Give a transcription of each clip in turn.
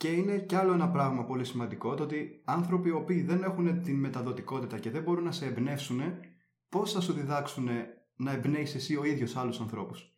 Και είναι κι άλλο ένα πράγμα πολύ σημαντικό, το ότι άνθρωποι οι οποίοι δεν έχουν την μεταδοτικότητα και δεν μπορούν να σε εμπνεύσουν, πώς θα σου διδάξουν να εμπνέεις εσύ ο ίδιος άλλους ανθρώπους;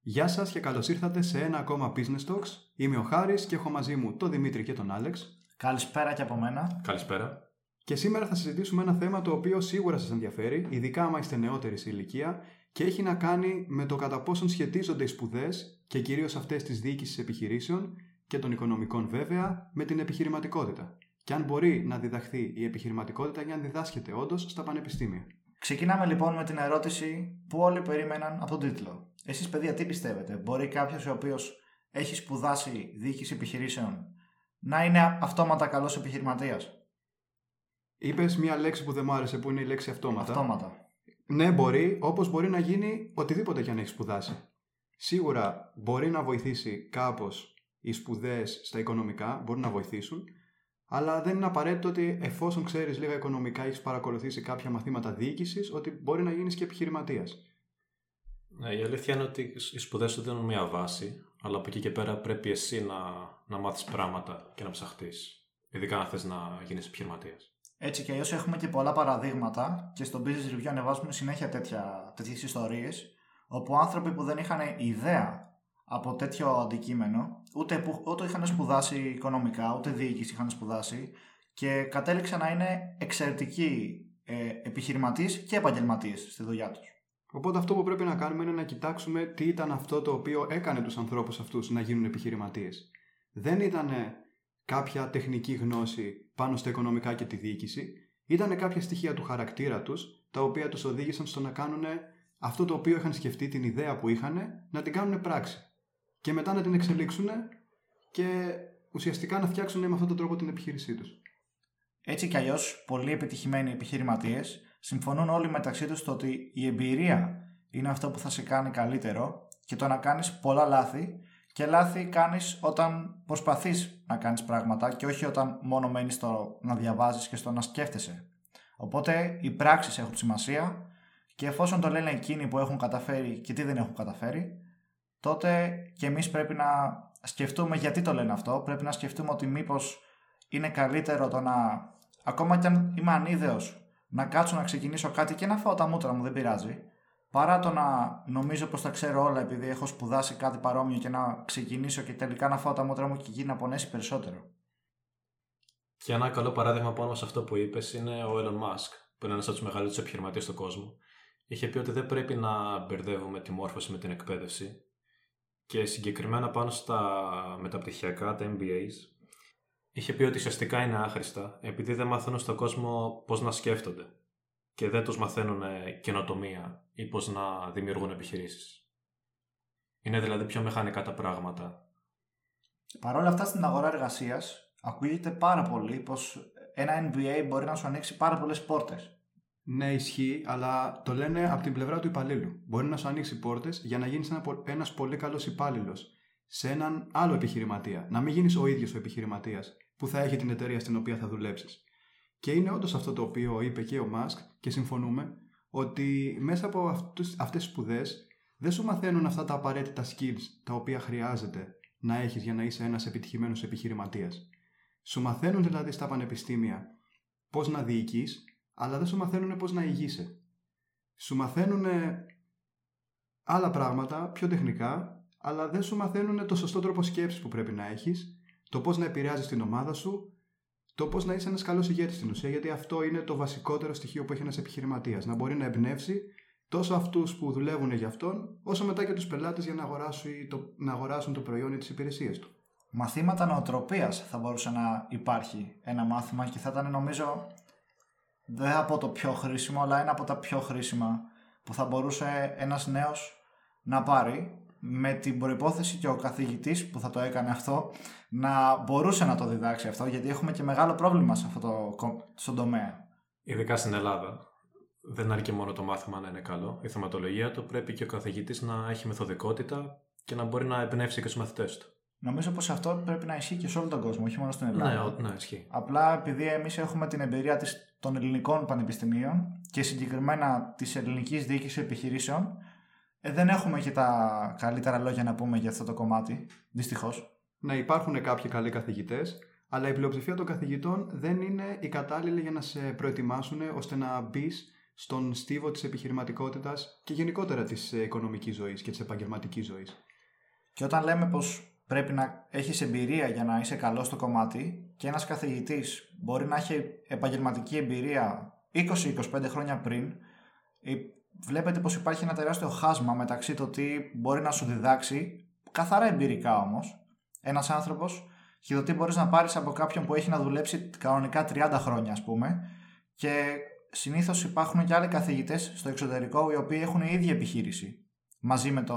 Γεια σας και καλώς ήρθατε σε ένα ακόμα Business Talks. Είμαι ο Χάρης και έχω μαζί μου τον Δημήτρη και τον Άλεξ. Καλησπέρα και από μένα. Καλησπέρα. Και σήμερα θα συζητήσουμε ένα θέμα το οποίο σίγουρα σας ενδιαφέρει, ειδικά άμα είστε νεότεροι σε ηλικία, και έχει να κάνει με το κατά πόσον σχετίζονται οι σπουδές και κυρίως αυτές της διοίκησης επιχειρήσεων και των οικονομικών βέβαια με την επιχειρηματικότητα. Και αν μπορεί να διδαχθεί η επιχειρηματικότητα για να διδάσκεται όντως στα πανεπιστήμια. Ξεκινάμε λοιπόν με την ερώτηση που όλοι περίμεναν από τον τίτλο. Εσείς παιδιά τι πιστεύετε, μπορεί κάποιος ο οποίος έχει σπουδάσει διοίκηση επιχειρήσεων να είναι αυτόματα καλός επιχειρηματίας; Είπες μια λέξη που δεν μου άρεσε που είναι η λέξη αυτόματα. Αυτόματα. Ναι, μπορεί, όπως μπορεί να γίνει οτιδήποτε και αν έχεις σπουδάσει. Σίγουρα μπορεί να βοηθήσει κάπως οι σπουδές στα οικονομικά, μπορεί να βοηθήσουν, αλλά δεν είναι απαραίτητο ότι εφόσον ξέρεις λίγα οικονομικά, έχεις παρακολουθήσει κάποια μαθήματα διοίκησης, ότι μπορεί να γίνεις και επιχειρηματίας. Ναι, η αλήθεια είναι ότι οι σπουδές σου δίνουν μια βάση, αλλά από εκεί και πέρα πρέπει εσύ να, να μάθεις πράγματα και να ψαχτείς. Ειδικά αν θες να γίνεις επιχειρηματίας. Έτσι και αλλιώς έχουμε και πολλά παραδείγματα και στο Business Review ανεβάζουμε συνέχεια τέτοιες ιστορίες όπου άνθρωποι που δεν είχαν ιδέα από τέτοιο αντικείμενο ούτε, που, ούτε είχαν σπουδάσει οικονομικά ούτε διοίκηση είχαν σπουδάσει και κατέληξαν να είναι εξαιρετικοί ε, επιχειρηματίες και επαγγελματίες στη δουλειά τους. Οπότε αυτό που πρέπει να κάνουμε είναι να κοιτάξουμε τι ήταν αυτό το οποίο έκανε τους ανθρώπους αυτούς να γίνουν επιχειρηματίες. Δεν ήταν κάποια τεχνική γνώση πάνω στα οικονομικά και τη διοίκηση, ήταν κάποια στοιχεία του χαρακτήρα τους, τα οποία τους οδήγησαν στο να κάνουν αυτό το οποίο είχαν σκεφτεί, την ιδέα που είχαν, να την κάνουν πράξη. Και μετά να την εξελίξουν και ουσιαστικά να φτιάξουν με αυτόν τον τρόπο την επιχείρησή τους. Έτσι κι αλλιώς, πολλοί επιτυχημένοι επιχειρηματίες συμφωνούν όλοι μεταξύ τους ότι η εμπειρία είναι αυτό που θα σε κάνει καλύτερο και το να κάνεις πολλά λάθη και λάθη κάνεις όταν προσπαθείς να κάνεις πράγματα και όχι όταν μόνο μένεις στο να διαβάζεις και στο να σκέφτεσαι. Οπότε οι πράξεις έχουν σημασία και εφόσον το λένε εκείνοι που έχουν καταφέρει και τι δεν έχουν καταφέρει, τότε και εμείς πρέπει να σκεφτούμε γιατί το λένε αυτό. Πρέπει να σκεφτούμε ότι μήπως είναι καλύτερο το να, ακόμα κι αν είμαι ανίδεος, να κάτσω να ξεκινήσω κάτι και να φάω τα μούτρα μου, δεν πειράζει παρά το να νομίζω πως τα ξέρω όλα επειδή έχω σπουδάσει κάτι παρόμοιο και να ξεκινήσω και τελικά να φάω τα μότρα μου και εκεί να πονέσει περισσότερο. Και ένα καλό παράδειγμα πάνω σε αυτό που είπες είναι ο Elon Musk, που είναι ένας από τους μεγαλύτερους επιχειρηματίες στον κόσμο. Είχε πει ότι δεν πρέπει να μπερδεύουμε τη μόρφωση με την εκπαίδευση και συγκεκριμένα πάνω στα μεταπτυχιακά, τα MBAs, είχε πει ότι ουσιαστικά είναι άχρηστα επειδή δεν μαθαίνουν στον κόσμο πώς να σκέφτονται και δεν τους μαθαίνουν καινοτομία ή πώς να δημιουργούν επιχειρήσεις. Είναι δηλαδή πιο μεχανικά τα πράγματα. Παρ' όλα αυτά στην αγορά εργασίας ακούγεται πάρα πολύ πως ένα MBA μπορεί να σου ανοίξει πάρα πολλές πόρτες. Ναι, ισχύει, αλλά το λένε από την πλευρά του υπαλλήλου. Μπορεί να σου ανοίξει πόρτες για να γίνεις ένας πολύ καλός υπάλληλος σε έναν άλλο επιχειρηματία. Να μην γίνεις ο ίδιος ο επιχειρηματίας που θα έχει την εταιρεία στην οποία θα δουλέψεις. Και είναι όντως αυτό το οποίο είπε και ο Μάσκ και συμφωνούμε ότι μέσα από αυτές τις σπουδές δεν σου μαθαίνουν αυτά τα απαραίτητα skills τα οποία χρειάζεται να έχεις για να είσαι ένας επιτυχημένος επιχειρηματίας. Σου μαθαίνουν δηλαδή στα πανεπιστήμια πώς να διοικείς, αλλά δεν σου μαθαίνουν πώς να ηγείσαι. Σου μαθαίνουν άλλα πράγματα, πιο τεχνικά, αλλά δεν σου μαθαίνουν το σωστό τρόπο σκέψης που πρέπει να έχεις, το πώς να επηρεάζεις την ομάδα σου, το πώς να είσαι ένας καλός ηγέτης στην ουσία, γιατί αυτό είναι το βασικότερο στοιχείο που έχει ένας επιχειρηματίας. Να μπορεί να εμπνεύσει τόσο αυτούς που δουλεύουν για αυτόν, όσο μετά και τους πελάτες για να αγοράσουν, το, να αγοράσουν το προϊόν ή τις υπηρεσίες του. Μαθήματα νοοτροπίας θα μπορούσε να υπάρχει ένα μάθημα και θα ήταν νομίζω δεν από το πιο χρήσιμο, αλλά ένα από τα πιο χρήσιμα που θα μπορούσε ένας νέος να πάρει με την προϋπόθεση και ο καθηγητής που θα το έκανε αυτό να μπορούσε να το διδάξει αυτό γιατί έχουμε και μεγάλο πρόβλημα σε αυτό το, στον τομέα. Ειδικά στην Ελλάδα. Δεν αρκεί μόνο το μάθημα να είναι καλό. Η θεματολογία του πρέπει και ο καθηγητής να έχει μεθοδικότητα και να μπορεί να εμπνεύσει και τους μαθητές του. Νομίζω πως αυτό πρέπει να ισχύει και σε όλο τον κόσμο, όχι μόνο στην Ελλάδα. Ναι, ο- ναι, ισχύει. Απλά επειδή εμείς έχουμε την εμπειρία της, των ελληνικών πανεπιστημίων και συγκεκριμένα της ελληνικής διοίκησης επιχειρήσεων, ε, δεν έχουμε και τα καλύτερα λόγια να πούμε για αυτό το κομμάτι. Δυστυχώς. Να υπάρχουν κάποιοι καλοί καθηγητές, αλλά η πλειοψηφία των καθηγητών δεν είναι οι κατάλληλοι για να σε προετοιμάσουν ώστε να μπεις στον στίβο της επιχειρηματικότητας και γενικότερα της οικονομικής ζωής και της επαγγελματικής ζωής. Και όταν λέμε πως πρέπει να έχεις εμπειρία για να είσαι καλός στο κομμάτι και ένας καθηγητής μπορεί να έχει επαγγελματική εμπειρία 20-25 χρόνια πριν, ε, βλέπετε πως υπάρχει ένα τεράστιο χάσμα μεταξύ το τι μπορεί να σου διδάξει, καθαρά εμπειρικά όμως, ένας άνθρωπος και το τι μπορείς να πάρεις από κάποιον που έχει να δουλέψει κανονικά 30 χρόνια ας πούμε. Και συνήθως υπάρχουν και άλλοι καθηγητές στο εξωτερικό οι οποίοι έχουν η ίδια επιχείρηση μαζί με το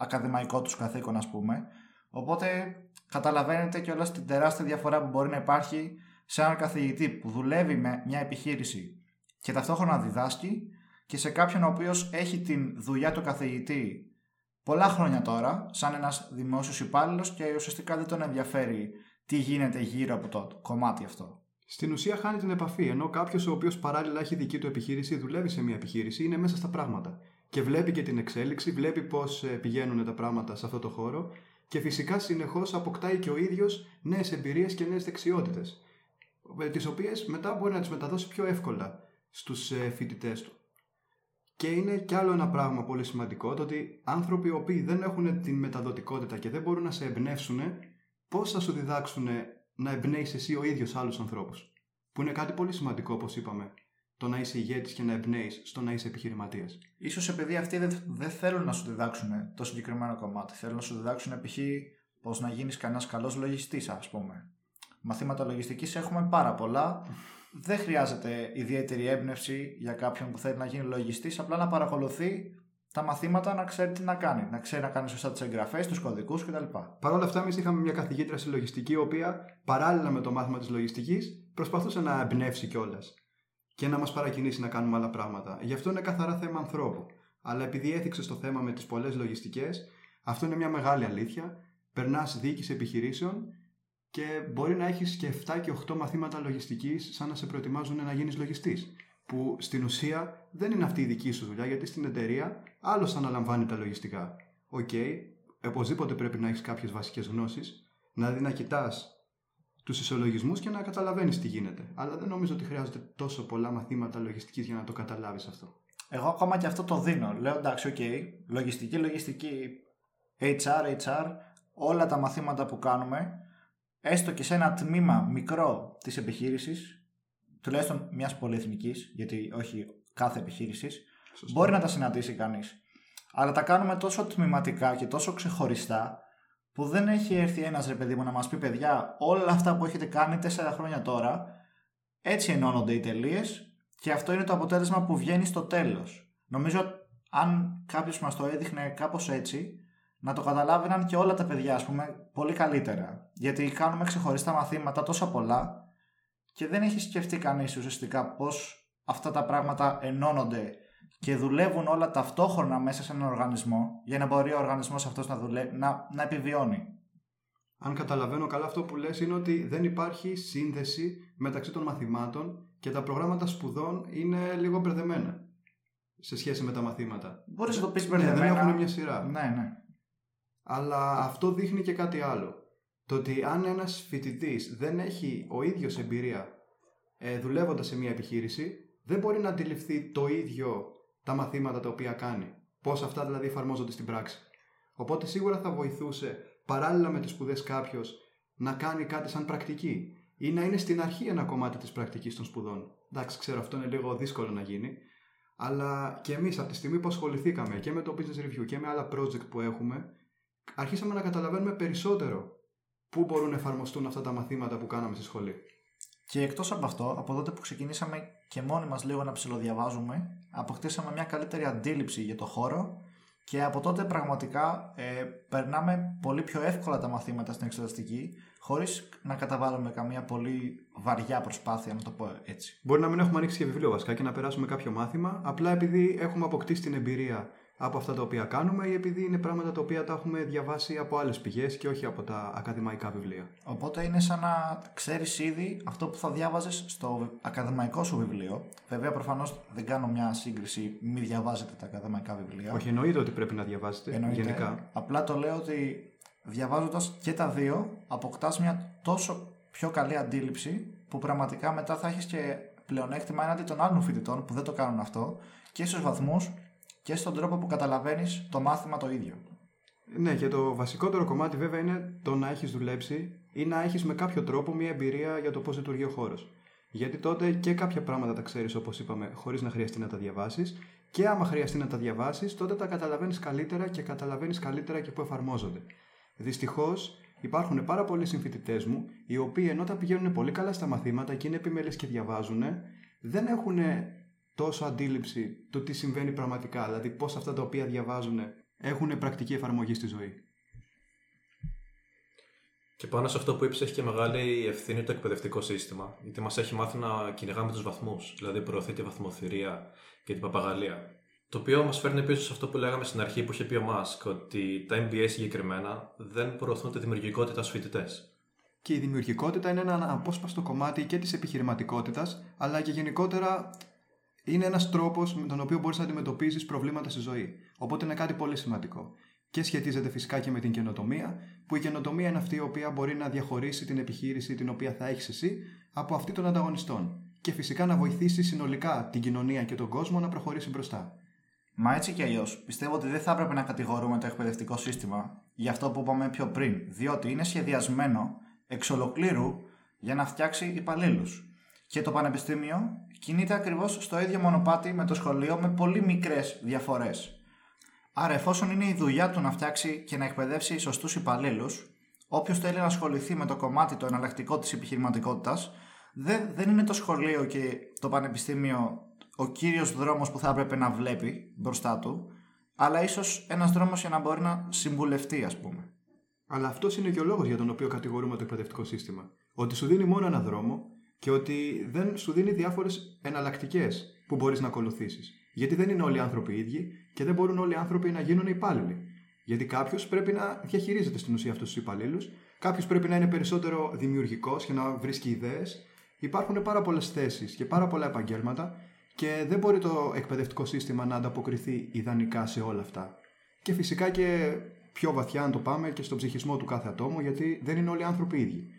ακαδημαϊκό τους καθήκον ας πούμε. Οπότε καταλαβαίνετε και όλα την τεράστια διαφορά που μπορεί να υπάρχει σε έναν καθηγητή που δουλεύει με μια επιχείρηση και ταυτόχρονα διδάσκει και σε κάποιον ο οποίος έχει την δουλειά του καθηγητή πολλά χρόνια τώρα, σαν ένας δημόσιος υπάλληλος και ουσιαστικά δεν τον ενδιαφέρει τι γίνεται γύρω από το κομμάτι αυτό. Στην ουσία χάνει την επαφή, ενώ κάποιος ο οποίος παράλληλα έχει δική του επιχείρηση, δουλεύει σε μια επιχείρηση, είναι μέσα στα πράγματα. Και βλέπει και την εξέλιξη, βλέπει πώς πηγαίνουν τα πράγματα σε αυτό το χώρο και φυσικά συνεχώς αποκτάει και ο ίδιος νέες εμπειρίες και νέες δεξιότητες. Τις οποίες μετά μπορεί να τις μεταδώσει πιο εύκολα στους φοιτητές του. Και είναι κι άλλο ένα πράγμα πολύ σημαντικό, το ότι άνθρωποι οι οποίοι δεν έχουν την μεταδοτικότητα και δεν μπορούν να σε εμπνεύσουν, πώς θα σου διδάξουν να εμπνέεις εσύ ο ίδιος άλλους ανθρώπους; Που είναι κάτι πολύ σημαντικό, όπως είπαμε, το να είσαι ηγέτης και να εμπνέεις στο να είσαι επιχειρηματίας. Ίσως επειδή αυτοί δεν, δεν θέλουν να σου διδάξουν το συγκεκριμένο κομμάτι. Θέλουν να σου διδάξουν π.χ. πώς να γίνεις κανένας καλός λογιστής, ας πούμε. Μαθήματα λογιστική έχουμε πάρα πολλά. Δεν χρειάζεται ιδιαίτερη έμπνευση για κάποιον που θέλει να γίνει λογιστής, απλά να παρακολουθεί τα μαθήματα να ξέρει τι να κάνει. Να ξέρει να κάνει σωστά τις εγγραφές, τους κωδικούς κτλ. Παρ' όλα αυτά, εμείς είχαμε μια καθηγήτρια στη λογιστική, η οποία παράλληλα με το μάθημα της λογιστικής προσπαθούσε να εμπνεύσει κιόλας και να μας παρακινήσει να κάνουμε άλλα πράγματα. Γι' αυτό είναι καθαρά θέμα ανθρώπου. Αλλά επειδή έθιξε το θέμα με τις πολλές λογιστικές, αυτό είναι μια μεγάλη αλήθεια. Περνάς διοίκηση επιχειρήσεων και μπορεί να έχεις και 7 και 8 μαθήματα λογιστικής, σαν να σε προετοιμάζουν να γίνεις λογιστής. Που στην ουσία δεν είναι αυτή η δική σου δουλειά, γιατί στην εταιρεία άλλος αναλαμβάνει τα λογιστικά. Okay, οπωσδήποτε πρέπει να έχεις κάποιες βασικές γνώσεις, δηλαδή να κοιτάς τους ισολογισμούς και να καταλαβαίνεις τι γίνεται. Αλλά δεν νομίζω ότι χρειάζεται τόσο πολλά μαθήματα λογιστικής για να το καταλάβεις αυτό. Εγώ ακόμα και αυτό το δίνω. Λέω εντάξει, okay, λογιστική, λογιστική, HR, HR, όλα τα μαθήματα που κάνουμε, έστω και σε ένα τμήμα μικρό της επιχείρησης, τουλάχιστον μιας πολυεθνικής, γιατί όχι κάθε επιχείρησης, μπορεί να τα συναντήσει κανείς. Αλλά τα κάνουμε τόσο τμηματικά και τόσο ξεχωριστά, που δεν έχει έρθει ένας ρε παιδί μου να μας πει: Παιδιά, όλα αυτά που έχετε κάνει τέσσερα χρόνια τώρα, έτσι ενώνονται οι τελείες και αυτό είναι το αποτέλεσμα που βγαίνει στο τέλος. Νομίζω αν κάποιος μας το έδειχνε κάπως έτσι, να το καταλάβαιναν και όλα τα παιδιά, ας πούμε, πολύ καλύτερα. Γιατί κάνουμε ξεχωριστά μαθήματα τόσα πολλά και δεν έχει σκεφτεί κανείς ουσιαστικά πώς αυτά τα πράγματα ενώνονται και δουλεύουν όλα ταυτόχρονα μέσα σε έναν οργανισμό για να μπορεί ο οργανισμός αυτός να, δουλε... να, να επιβιώνει. Αν καταλαβαίνω καλά αυτό που λες είναι ότι δεν υπάρχει σύνδεση μεταξύ των μαθημάτων και τα προγράμματα σπουδών είναι λίγο μπερδεμένα σε σχέση με τα μαθήματα. Μπορείς να το πεις Ναι, μπερδεμένα. δεν έχουν μια σειρά. Ναι, ναι. Αλλά αυτό δείχνει και κάτι άλλο. Το ότι αν ένας φοιτητής δεν έχει ο ίδιος εμπειρία ε, δουλεύοντας σε μια επιχείρηση, δεν μπορεί να αντιληφθεί το ίδιο τα μαθήματα τα οποία κάνει. Πώς αυτά δηλαδή εφαρμόζονται στην πράξη. Οπότε σίγουρα θα βοηθούσε παράλληλα με τις σπουδές κάποιος να κάνει κάτι σαν πρακτική ή να είναι στην αρχή ένα κομμάτι της πρακτικής των σπουδών. Εντάξει, ξέρω αυτό είναι λίγο δύσκολο να γίνει. Αλλά και εμείς από τη στιγμή που ασχοληθήκαμε και με το business review και με άλλα project που έχουμε, αρχίσαμε να καταλαβαίνουμε περισσότερο πού μπορούν να εφαρμοστούν αυτά τα μαθήματα που κάναμε στη σχολή. Και εκτός από αυτό, από τότε που ξεκινήσαμε και μόνοι μας λίγο να ψηλοδιαβάζουμε, αποκτήσαμε μια καλύτερη αντίληψη για το χώρο και από τότε πραγματικά ε, περνάμε πολύ πιο εύκολα τα μαθήματα στην εξεταστική χωρίς να καταβάλουμε καμία πολύ βαριά προσπάθεια, να το πω έτσι. Μπορεί να μην έχουμε ανοίξει και βιβλίο βασικά και να περάσουμε κάποιο μάθημα, απλά επειδή έχουμε αποκτήσει την εμπειρία από αυτά τα οποία κάνουμε ή επειδή είναι πράγματα τα οποία τα έχουμε διαβάσει από άλλες πηγές και όχι από τα ακαδημαϊκά βιβλία. Οπότε είναι σαν να ξέρεις ήδη αυτό που θα διάβαζες στο ακαδημαϊκό σου βιβλίο. Βέβαια προφανώς δεν κάνω μια σύγκριση, μη διαβάζετε τα ακαδημαϊκά βιβλία. Όχι, εννοείται ότι πρέπει να διαβάζετε Εννοείται. γενικά. Απλά το λέω ότι διαβάζοντας και τα δύο αποκτάς μια τόσο πιο καλή αντίληψη που πραγματικά μετά θα έχεις και πλεονέκτημα έναντι των άλλων φοιτητών που δεν το κάνουν αυτό και στους βαθμούς και στον τρόπο που καταλαβαίνεις το μάθημα το ίδιο. Ναι, και το βασικότερο κομμάτι βέβαια είναι το να έχεις δουλέψει ή να έχεις με κάποιο τρόπο μια εμπειρία για το πώς λειτουργεί ο χώρος. Γιατί τότε και κάποια πράγματα τα ξέρεις όπως είπαμε χωρίς να χρειαστεί να τα διαβάσεις και άμα χρειαστεί να τα διαβάσεις τότε τα καταλαβαίνεις καλύτερα και καταλαβαίνεις καλύτερα και που εφαρμόζονται. Δυστυχώς υπάρχουν πάρα πολλοί συμφοιτητές μου οι οποίοι ενώ τα πηγαίνουν πολύ καλά στα μαθήματα και είναι επιμέλειες και διαβάζουν δεν έχουν τόσο αντίληψη του τι συμβαίνει πραγματικά, δηλαδή πώς αυτά τα οποία διαβάζουν έχουν πρακτική εφαρμογή στη ζωή. Και πάνω σε αυτό που είπες, έχει και μεγάλη ευθύνη το εκπαιδευτικό σύστημα. Γιατί μας έχει μάθει να κυνηγάμε τους βαθμούς. Δηλαδή, προωθεί τη βαθμοθυρία και την παπαγαλία. Το οποίο μας φέρνει πίσω σε αυτό που λέγαμε στην αρχή που είχε πει ο Μάσκ, ότι τα MBA συγκεκριμένα δεν προωθούν τη δημιουργικότητα στους φοιτητές. Και η δημιουργικότητα είναι ένα απόσπαστο κομμάτι και της επιχειρηματικότητας, αλλά και γενικότερα είναι ένας τρόπος με τον οποίο μπορείς να αντιμετωπίζεις προβλήματα στη ζωή. Οπότε είναι κάτι πολύ σημαντικό. Και σχετίζεται φυσικά και με την καινοτομία, που η καινοτομία είναι αυτή η οποία μπορεί να διαχωρίσει την επιχείρηση την οποία θα έχεις εσύ από αυτή των ανταγωνιστών. Και φυσικά να βοηθήσει συνολικά την κοινωνία και τον κόσμο να προχωρήσει μπροστά. Μα έτσι κι αλλιώς, πιστεύω ότι δεν θα έπρεπε να κατηγορούμε το εκπαιδευτικό σύστημα για αυτό που είπαμε πιο πριν, διότι είναι σχεδιασμένο εξ ολοκλήρου για να φτιάξει υπαλλήλους. Και το πανεπιστήμιο κινείται ακριβώς στο ίδιο μονοπάτι με το σχολείο με πολύ μικρές διαφορές. Άρα, εφόσον είναι η δουλειά του να φτιάξει και να εκπαιδεύσει σωστούς υπαλλήλους, όποιος θέλει να ασχοληθεί με το κομμάτι το εναλλακτικό της επιχειρηματικότητας, δεν, δεν είναι το σχολείο και το πανεπιστήμιο ο κύριος δρόμος που θα έπρεπε να βλέπει μπροστά του, αλλά ίσως ένας δρόμος για να μπορεί να συμβουλευτεί, ας πούμε. Αλλά αυτός είναι και ο λόγος για τον οποίο κατηγορούμε το εκπαιδευτικό σύστημα. Ότι σου δίνει μόνο ένα δρόμο και ότι δεν σου δίνει διάφορες εναλλακτικές που μπορείς να ακολουθήσεις. Γιατί δεν είναι όλοι οι άνθρωποι οι ίδιοι και δεν μπορούν όλοι οι άνθρωποι να γίνουν υπάλληλοι. Γιατί κάποιος πρέπει να διαχειρίζεται στην ουσία αυτούς τους υπαλλήλους, κάποιος πρέπει να είναι περισσότερο δημιουργικός και να βρίσκει ιδέες. Υπάρχουν πάρα πολλές θέσεις και πάρα πολλά επαγγέλματα και δεν μπορεί το εκπαιδευτικό σύστημα να ανταποκριθεί ιδανικά σε όλα αυτά. Και φυσικά και πιο βαθιά, αν το πάμε, και στον ψυχισμό του κάθε ατόμου, γιατί δεν είναι όλοι οι άνθρωποι ίδιοι.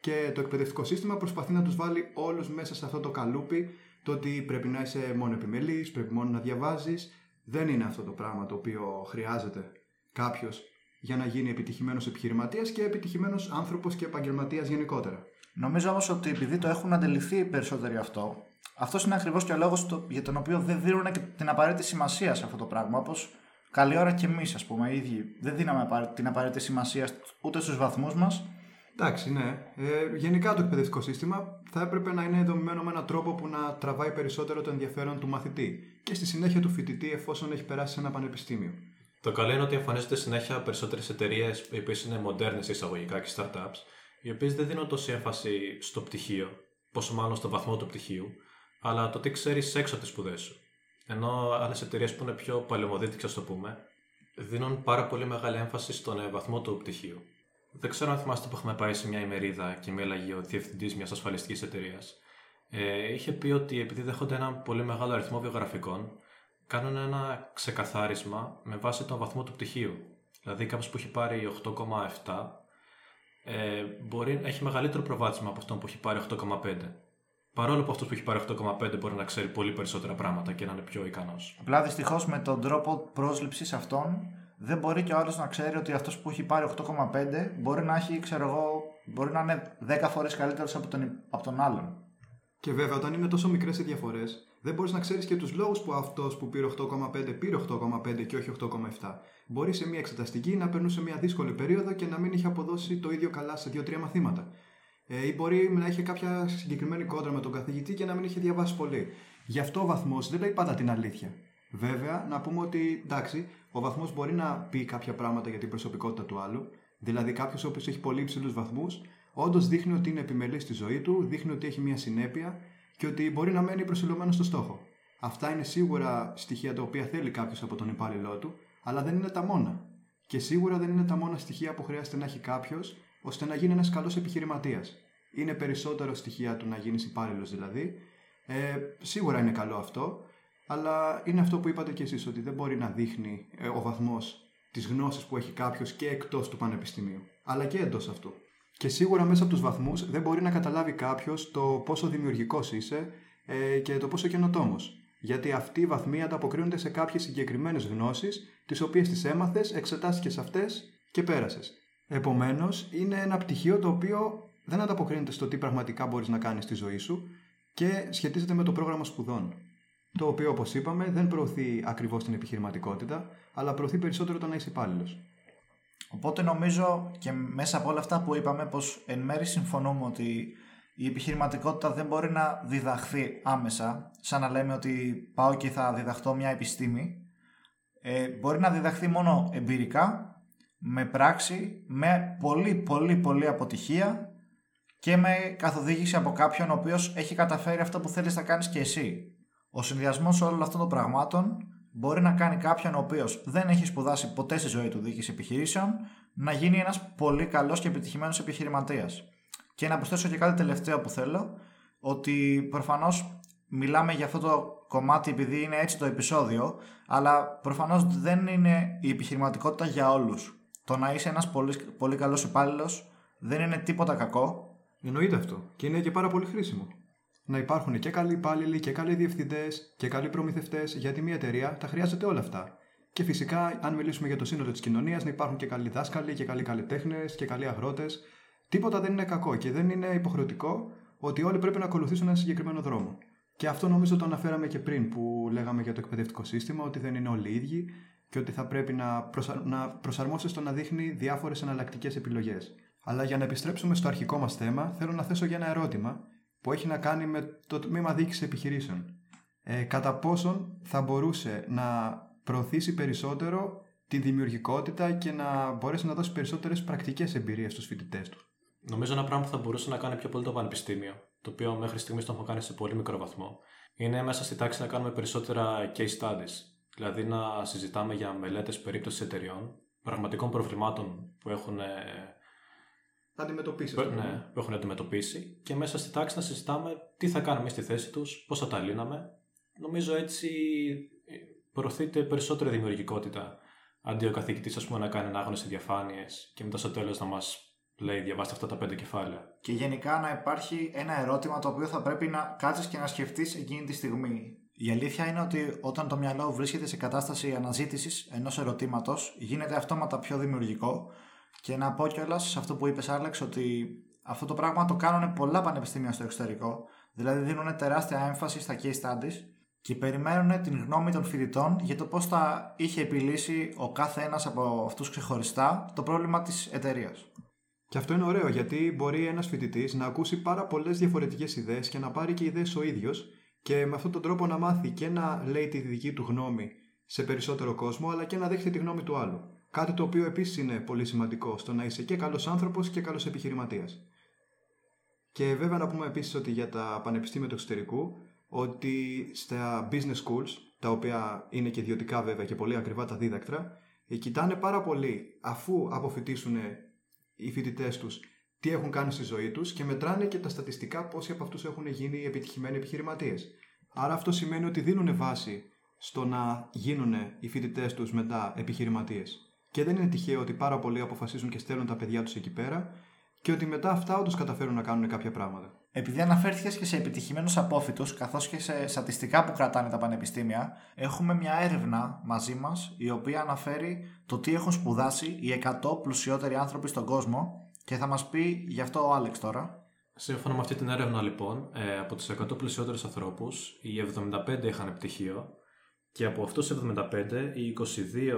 Και το εκπαιδευτικό σύστημα προσπαθεί να τους βάλει όλους μέσα σε αυτό το καλούπι, το ότι πρέπει να είσαι μόνο επιμελής, πρέπει μόνο να διαβάζεις. Δεν είναι αυτό το πράγμα το οποίο χρειάζεται κάποιος για να γίνει επιτυχημένος επιχειρηματίας και επιτυχημένος άνθρωπος και επαγγελματίας γενικότερα. Νομίζω όμως ότι επειδή το έχουν αντιληφθεί οι περισσότεροι αυτό, αυτός είναι ακριβώς και ο λόγος για τον οποίο δεν δίνουν και την απαραίτητη σημασία σε αυτό το πράγμα. Όπως καλή ώρα και εμείς, ας πούμε, οι ίδιοι δεν δίναμε την απαραίτητη σημασία ούτε στους βαθμούς μας. Εντάξει, ναι. Ε, γενικά το εκπαιδευτικό σύστημα θα έπρεπε να είναι δομημένο με έναν τρόπο που να τραβάει περισσότερο το ενδιαφέρον του μαθητή και στη συνέχεια του φοιτητή εφόσον έχει περάσει σε ένα πανεπιστήμιο. Το καλό είναι ότι εμφανίζονται συνέχεια περισσότερες εταιρείες οι οποίες είναι μοντέρνες εισαγωγικά και startups, οι οποίες δεν δίνουν τόση έμφαση στο πτυχίο, πόσο μάλλον στο βαθμό του πτυχίου, αλλά το τι ξέρεις έξω από τις σπουδές σου. Ενώ άλλες εταιρείες που είναι πιο παλαιομοδίτικες, ας το πούμε, δίνουν πάρα πολύ μεγάλη έμφαση στον ε, βαθμό του πτυχίου. Δεν ξέρω αν θυμάστε που έχουμε πάει σε μια ημερίδα και μίλαγε ο διευθυντής μιας ασφαλιστικής εταιρείας. Ε, είχε πει ότι επειδή δέχονται ένα πολύ μεγάλο αριθμό βιογραφικών, κάνουν ένα ξεκαθάρισμα με βάση τον βαθμό του πτυχίου. Δηλαδή, κάποιος που έχει πάρει 8,7 ε, μπορεί, έχει μεγαλύτερο προβάδισμα από αυτόν που έχει πάρει 8,5. Παρόλο που αυτός που έχει πάρει 8,5 μπορεί να ξέρει πολύ περισσότερα πράγματα και να είναι πιο ικανός. Απλά δυστυχώς με τον τρόπο πρόσληψης αυτών δεν μπορεί και ο άλλος να ξέρει ότι αυτός που έχει πάρει 8,5 μπορεί να έχει, ξέρω εγώ, μπορεί να είναι 10 φορές καλύτερος από τον, από τον άλλον. Και βέβαια, όταν είναι τόσο μικρές οι διαφορές, δεν μπορείς να ξέρεις και τους λόγους που αυτός που πήρε 8,5 πήρε 8,5 και όχι 8,7. Μπορεί σε μια εξεταστική να περνούσε μια δύσκολη περίοδο και να μην είχε αποδώσει το ίδιο καλά σε 2-3 μαθήματα. Ε, ή μπορεί να είχε κάποια συγκεκριμένη κόντρα με τον καθηγητή και να μην είχε διαβάσει πολύ. Γι' αυτό ο βαθμός δεν λέει πάντα την αλήθεια. Βέβαια, να πούμε ότι εντάξει, ο βαθμός μπορεί να πει κάποια πράγματα για την προσωπικότητα του άλλου. Δηλαδή, κάποιος ο οποίος έχει πολύ υψηλούς βαθμούς, όντως δείχνει ότι είναι επιμελής στη ζωή του, δείχνει ότι έχει μια συνέπεια και ότι μπορεί να μένει προσιλωμένος στο στόχο. Αυτά είναι σίγουρα στοιχεία τα οποία θέλει κάποιος από τον υπάλληλό του, αλλά δεν είναι τα μόνα. Και σίγουρα δεν είναι τα μόνα στοιχεία που χρειάζεται να έχει κάποιος ώστε να γίνει ένας καλός επιχειρηματίας. Είναι περισσότερο στοιχεία του να γίνεις υπάλληλος δηλαδή. Ε, σίγουρα είναι καλό αυτό, αλλά είναι αυτό που είπατε κι εσείς, ότι δεν μπορεί να δείχνει ε, ο βαθμός της γνώσης που έχει κάποιος και εκτός του πανεπιστημίου, αλλά και εντός αυτού. Και σίγουρα μέσα από τους βαθμούς δεν μπορεί να καταλάβει κάποιος το πόσο δημιουργικός είσαι ε, και το πόσο καινοτόμος. Γιατί αυτοί οι βαθμοί ανταποκρίνονται σε κάποιες συγκεκριμένες γνώσεις, τις οποίες τις έμαθες, εξετάστηκες αυτές και πέρασες. Επομένως, είναι ένα πτυχίο το οποίο δεν ανταποκρίνεται στο τι πραγματικά μπορείς να κάνεις στη ζωή σου και σχετίζεται με το πρόγραμμα σπουδών το οποίο όπως είπαμε δεν προωθεί ακριβώς την επιχειρηματικότητα, αλλά προωθεί περισσότερο το να είσαι υπάλληλος. Οπότε νομίζω και μέσα από όλα αυτά που είπαμε πως εν μέρει συμφωνούμε ότι η επιχειρηματικότητα δεν μπορεί να διδαχθεί άμεσα, σαν να λέμε ότι πάω και θα διδαχτώ μια επιστήμη. Ε, μπορεί να διδαχθεί μόνο εμπειρικά, με πράξη, με πολύ πολύ πολύ αποτυχία και με καθοδήγηση από κάποιον ο οποίος έχει καταφέρει αυτό που θέλεις να κάνεις και εσύ. Ο συνδυασμός όλων αυτών των πραγμάτων μπορεί να κάνει κάποιον ο οποίος δεν έχει σπουδάσει ποτέ στη ζωή του διοίκηση επιχειρήσεων να γίνει ένας πολύ καλός και επιτυχημένος επιχειρηματίας. Και να προσθέσω και κάτι τελευταίο που θέλω, ότι προφανώς μιλάμε για αυτό το κομμάτι επειδή είναι έτσι το επεισόδιο, αλλά προφανώς δεν είναι η επιχειρηματικότητα για όλους. Το να είσαι ένας πολύ, πολύ καλός υπάλληλος δεν είναι τίποτα κακό. Εννοείται αυτό. Και είναι και πάρα πολύ χρήσιμο να υπάρχουν και καλοί υπάλληλοι και καλοί διευθυντές και καλοί προμηθευτές, γιατί μια εταιρεία τα χρειάζεται όλα αυτά. Και φυσικά, αν μιλήσουμε για το σύνολο της κοινωνίας, να υπάρχουν και καλοί δάσκαλοι και καλοί καλλιτέχνες και καλοί αγρότες. Τίποτα δεν είναι κακό και δεν είναι υποχρεωτικό ότι όλοι πρέπει να ακολουθήσουν ένα συγκεκριμένο δρόμο. Και αυτό νομίζω το αναφέραμε και πριν που λέγαμε για το εκπαιδευτικό σύστημα, ότι δεν είναι όλοι ίδιοι και ότι θα πρέπει να, προσα... να προσαρμόσει στο να δείχνει διάφορες εναλλακτικές επιλογές. Αλλά για να επιστρέψουμε στο αρχικό μας θέμα, θέλω να θέσω για ένα ερώτημα που έχει να κάνει με το τμήμα διοίκησης επιχειρήσεων. Ε, κατά πόσον θα μπορούσε να προωθήσει περισσότερο τη δημιουργικότητα και να μπορέσει να δώσει περισσότερες πρακτικές εμπειρίες στους φοιτητές του. Νομίζω ένα πράγμα που θα μπορούσε να κάνει πιο πολύ το πανεπιστήμιο, το οποίο μέχρι στιγμής το έχουμε κάνει σε πολύ μικρό βαθμό, είναι μέσα στη τάξη να κάνουμε περισσότερα case studies. Δηλαδή να συζητάμε για μελέτες περίπτωσης εταιριών, πραγματικών προβλημάτων που έχουν αντιμετωπίσει. Που, ναι, που έχουν αντιμετωπίσει και μέσα στη τάξη να συζητάμε τι θα κάνουμε στη θέση τους, πώς θα τα λύναμε. Νομίζω έτσι ε, προωθείται περισσότερη δημιουργικότητα αντί ο καθηγητής να κάνει ανάγνωση διαφάνειες και μετά στο τέλος να μας λέει διαβάστε αυτά τα πέντε κεφάλαια. Και γενικά να υπάρχει ένα ερώτημα το οποίο θα πρέπει να κάτσεις και να σκεφτείς εκείνη τη στιγμή. Η αλήθεια είναι ότι όταν το μυαλό βρίσκεται σε κατάσταση αναζήτησης ενός ερωτήματος, γίνεται αυτόματα πιο δημιουργικό και να πω κιόλας σε αυτό που είπες, Άλεξ, ότι αυτό το πράγμα το κάνουν πολλά πανεπιστήμια στο εξωτερικό. Δηλαδή δίνουν τεράστια έμφαση στα case studies και περιμένουν την γνώμη των φοιτητών για το πώς θα είχε επιλύσει ο κάθε ένας από αυτούς ξεχωριστά το πρόβλημα της εταιρείας. Και αυτό είναι ωραίο γιατί μπορεί ένας φοιτητής να ακούσει πάρα πολλές διαφορετικές ιδέες και να πάρει και ιδέες ο ίδιος και με αυτόν τον τρόπο να μάθει και να λέει τη δική του γνώμη σε περισσότερο κόσμο, αλλά και να δέχεται τη γνώμη του άλλου. Κάτι το οποίο επίσης είναι πολύ σημαντικό στο να είσαι και καλός άνθρωπος και καλός επιχειρηματίας. Και βέβαια να πούμε επίσης ότι για τα πανεπιστήμια του εξωτερικού, ότι στα business schools, τα οποία είναι και ιδιωτικά βέβαια και πολύ ακριβά τα δίδακτρα, ε, κοιτάνε πάρα πολύ αφού αποφοιτήσουν οι φοιτητές τους τι έχουν κάνει στη ζωή τους και μετράνε και τα στατιστικά πόσοι από αυτούς έχουν γίνει επιτυχημένοι επιχειρηματίες. Άρα αυτό σημαίνει ότι δίνουν βάση στο να γίνουν οι φοιτητές τους μετά επιχειρηματίες. Και δεν είναι τυχαίο ότι πάρα πολλοί αποφασίζουν και στέλνουν τα παιδιά τους εκεί πέρα και ότι μετά αυτά όντως καταφέρουν να κάνουν κάποια πράγματα. Επειδή αναφέρθηκες και σε επιτυχημένους απόφοιτου, καθώς και σε στατιστικά που κρατάνε τα πανεπιστήμια, έχουμε μια έρευνα μαζί μας η οποία αναφέρει το τι έχουν σπουδάσει οι 100 πλουσιότεροι άνθρωποι στον κόσμο και θα μας πει γι' αυτό ο Άλεξ τώρα. Σύμφωνα με αυτή την έρευνα, λοιπόν, ε, από τους 100 πλουσιότερους ανθρώπους, οι 75 είχαν πτυχίο και από αυτούς 75, οι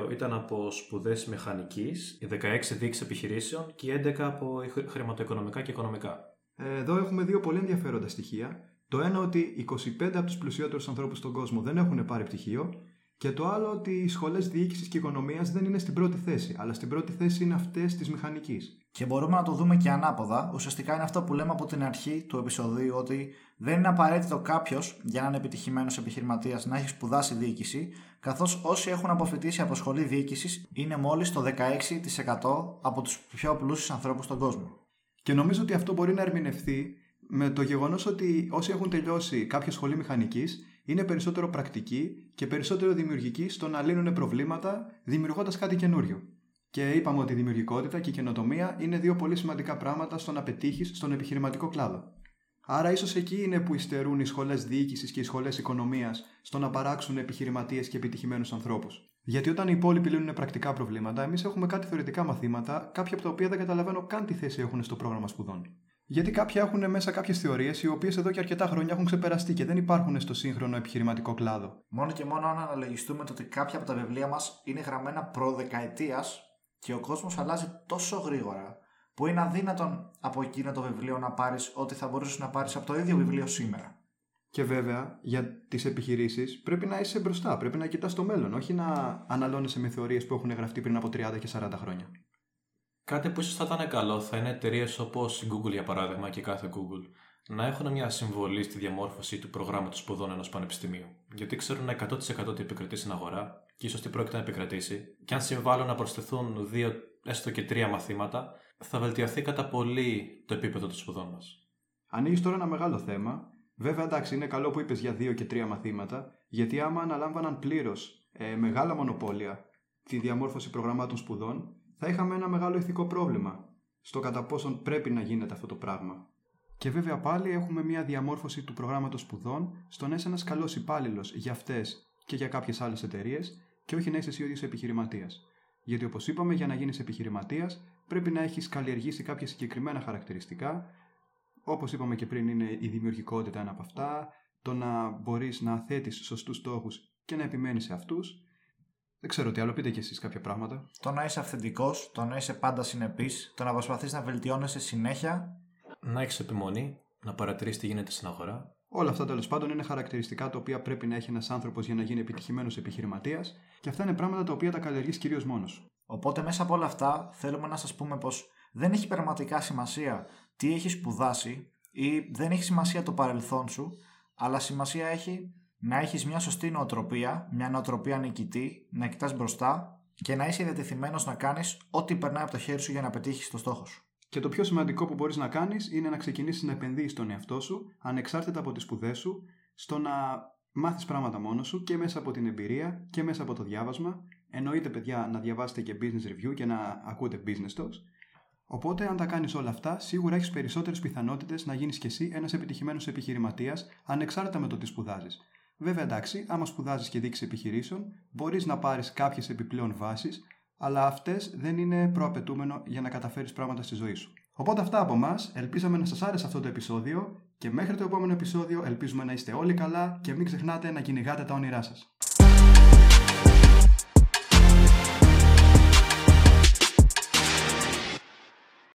22 ήταν από σπουδές μηχανικής, οι 16 διοίκηση επιχειρήσεων και οι 11 από χρηματοοικονομικά και οικονομικά. Εδώ έχουμε δύο πολύ ενδιαφέροντα στοιχεία. Το ένα ότι 25 από τους πλουσιότερους ανθρώπους στον κόσμο δεν έχουν πάρει πτυχίο Και το άλλο ότι οι σχολές διοίκησης και οικονομίας δεν είναι στην πρώτη θέση, αλλά στην πρώτη θέση είναι αυτές της μηχανικής. Και μπορούμε να το δούμε και ανάποδα. Ουσιαστικά είναι αυτό που λέμε από την αρχή του επεισοδίου, ότι δεν είναι απαραίτητο κάποιος για να είναι επιτυχημένος επιχειρηματίας να έχει σπουδάσει διοίκηση, καθώς όσοι έχουν αποφοιτήσει από σχολή διοίκησης είναι μόλις το 16% από τους πιο πλούσιους ανθρώπους στον κόσμο. Και νομίζω ότι αυτό μπορεί να ερμηνευθεί με το γεγονός ότι όσοι έχουν τελειώσει κάποια σχολή μηχανικής είναι περισσότερο πρακτικοί και περισσότερο δημιουργικοί στο να λύνουν προβλήματα δημιουργώντας κάτι καινούριο. Και είπαμε ότι η δημιουργικότητα και η καινοτομία είναι δύο πολύ σημαντικά πράγματα στο να πετύχεις στον επιχειρηματικό κλάδο. Άρα, ίσως εκεί είναι που υστερούν οι σχολές διοίκησης και οι σχολές οικονομίας στο να παράξουν επιχειρηματίες και επιτυχημένους ανθρώπους. Γιατί όταν οι υπόλοιποι λύνουν πρακτικά προβλήματα, εμείς έχουμε κάτι θεωρητικά μαθήματα, κάποια από τα οποία δεν καταλαβαίνω καν τι θέση έχουν στο πρόγραμμα σπουδών. Γιατί κάποια έχουν μέσα κάποιες θεωρίες οι οποίες εδώ και αρκετά χρόνια έχουν ξεπεραστεί και δεν υπάρχουν στο σύγχρονο επιχειρηματικό κλάδο. Μόνο και μόνο αν αναλογιστούμε το ότι κάποια από τα βιβλία μας είναι γραμμένα προδεκαετίας και ο κόσμος αλλάζει τόσο γρήγορα που είναι αδύνατον από εκείνο το βιβλίο να πάρεις ό,τι θα μπορούσες να πάρεις από το ίδιο βιβλίο σήμερα. Και βέβαια, για τις επιχειρήσεις πρέπει να είσαι μπροστά, πρέπει να κοιτάς το μέλλον, όχι να αναλώνεσαι με θεωρίες που έχουν γραφτεί πριν από 30 και 40 χρόνια. Κάτι που ίσως θα ήταν καλό θα είναι εταιρείες όπως η Google για παράδειγμα και κάθε Google να έχουν μια συμβολή στη διαμόρφωση του προγράμματος σπουδών ενός πανεπιστημίου. Γιατί ξέρουν 100% τι επικρατεί στην αγορά και ίσως τι πρόκειται να επικρατήσει, και αν συμβάλλουν να προσθεθούν δύο έστω και τρία μαθήματα, θα βελτιωθεί κατά πολύ το επίπεδο των σπουδών μας. Ανοίγεις τώρα ένα μεγάλο θέμα. Βέβαια, εντάξει, είναι καλό που είπες για δύο και τρία μαθήματα, γιατί άμα αναλάμβαναν πλήρως ε, μεγάλα μονοπόλια τη διαμόρφωση προγραμμάτων σπουδών, θα είχαμε ένα μεγάλο ηθικό πρόβλημα στο κατά πόσον πρέπει να γίνεται αυτό το πράγμα. Και βέβαια πάλι έχουμε μια διαμόρφωση του προγράμματος σπουδών στο να είσαι ένας καλός υπάλληλος για αυτές και για κάποιες άλλες εταιρείες και όχι να είσαι εσύ ο ίδιος επιχειρηματίας. Γιατί όπως είπαμε, για να γίνεις επιχειρηματίας πρέπει να έχεις καλλιεργήσει κάποια συγκεκριμένα χαρακτηριστικά. Όπως είπαμε και πριν, είναι η δημιουργικότητα ένα από αυτά, το να μπορείς να θέτεις σωστούς στόχους και να επιμένεις σε αυτούς. Δεν ξέρω τι άλλο, πείτε κι εσείς κάποια πράγματα. Το να είσαι αυθεντικός, το να είσαι πάντα συνεπής, το να προσπαθείς να βελτιώνεσαι συνέχεια. Να έχεις επιμονή, να παρατηρήσεις τι γίνεται στην αγορά. Όλα αυτά τέλος πάντων είναι χαρακτηριστικά τα οποία πρέπει να έχει ένας άνθρωπος για να γίνει επιτυχημένος επιχειρηματίας και αυτά είναι πράγματα τα οποία τα καλλιεργείς κυρίως μόνος. Οπότε μέσα από όλα αυτά θέλουμε να σας πούμε πως δεν έχει πραγματικά σημασία τι έχεις σπουδάσει ή δεν έχει σημασία το παρελθόν σου, αλλά σημασία έχει να έχεις μια σωστή νοοτροπία, μια νοοτροπία νικητή, να κοιτάς μπροστά και να είσαι διατεθειμένος να κάνεις ό,τι περνάει από το χέρι σου για να πετύχεις το στόχο σου. Και το πιο σημαντικό που μπορείς να κάνεις είναι να ξεκινήσεις να επενδύεις στον εαυτό σου, ανεξάρτητα από τις σπουδές σου, στο να μάθεις πράγματα μόνος σου και μέσα από την εμπειρία και μέσα από το διάβασμα. Εννοείται, παιδιά, να διαβάσετε και business review και να ακούτε business talks. Οπότε, αν τα κάνεις όλα αυτά, σίγουρα έχεις περισσότερες πιθανότητες να γίνεις κι εσύ ένας επιτυχημένος επιχειρηματίας, ανεξάρτητα με το τι σπουδάζεις. Βέβαια, εντάξει, άμα σπουδάζεις και δείξεις επιχειρήσεων, μπορείς να πάρεις κάποιες επιπλέον βάσεις, αλλά αυτές δεν είναι προαπαιτούμενο για να καταφέρεις πράγματα στη ζωή σου. Οπότε αυτά από εμάς. Ελπίζαμε να σας άρεσε αυτό το επεισόδιο και μέχρι το επόμενο επεισόδιο ελπίζουμε να είστε όλοι καλά και μην ξεχνάτε να κυνηγάτε τα όνειρά σας.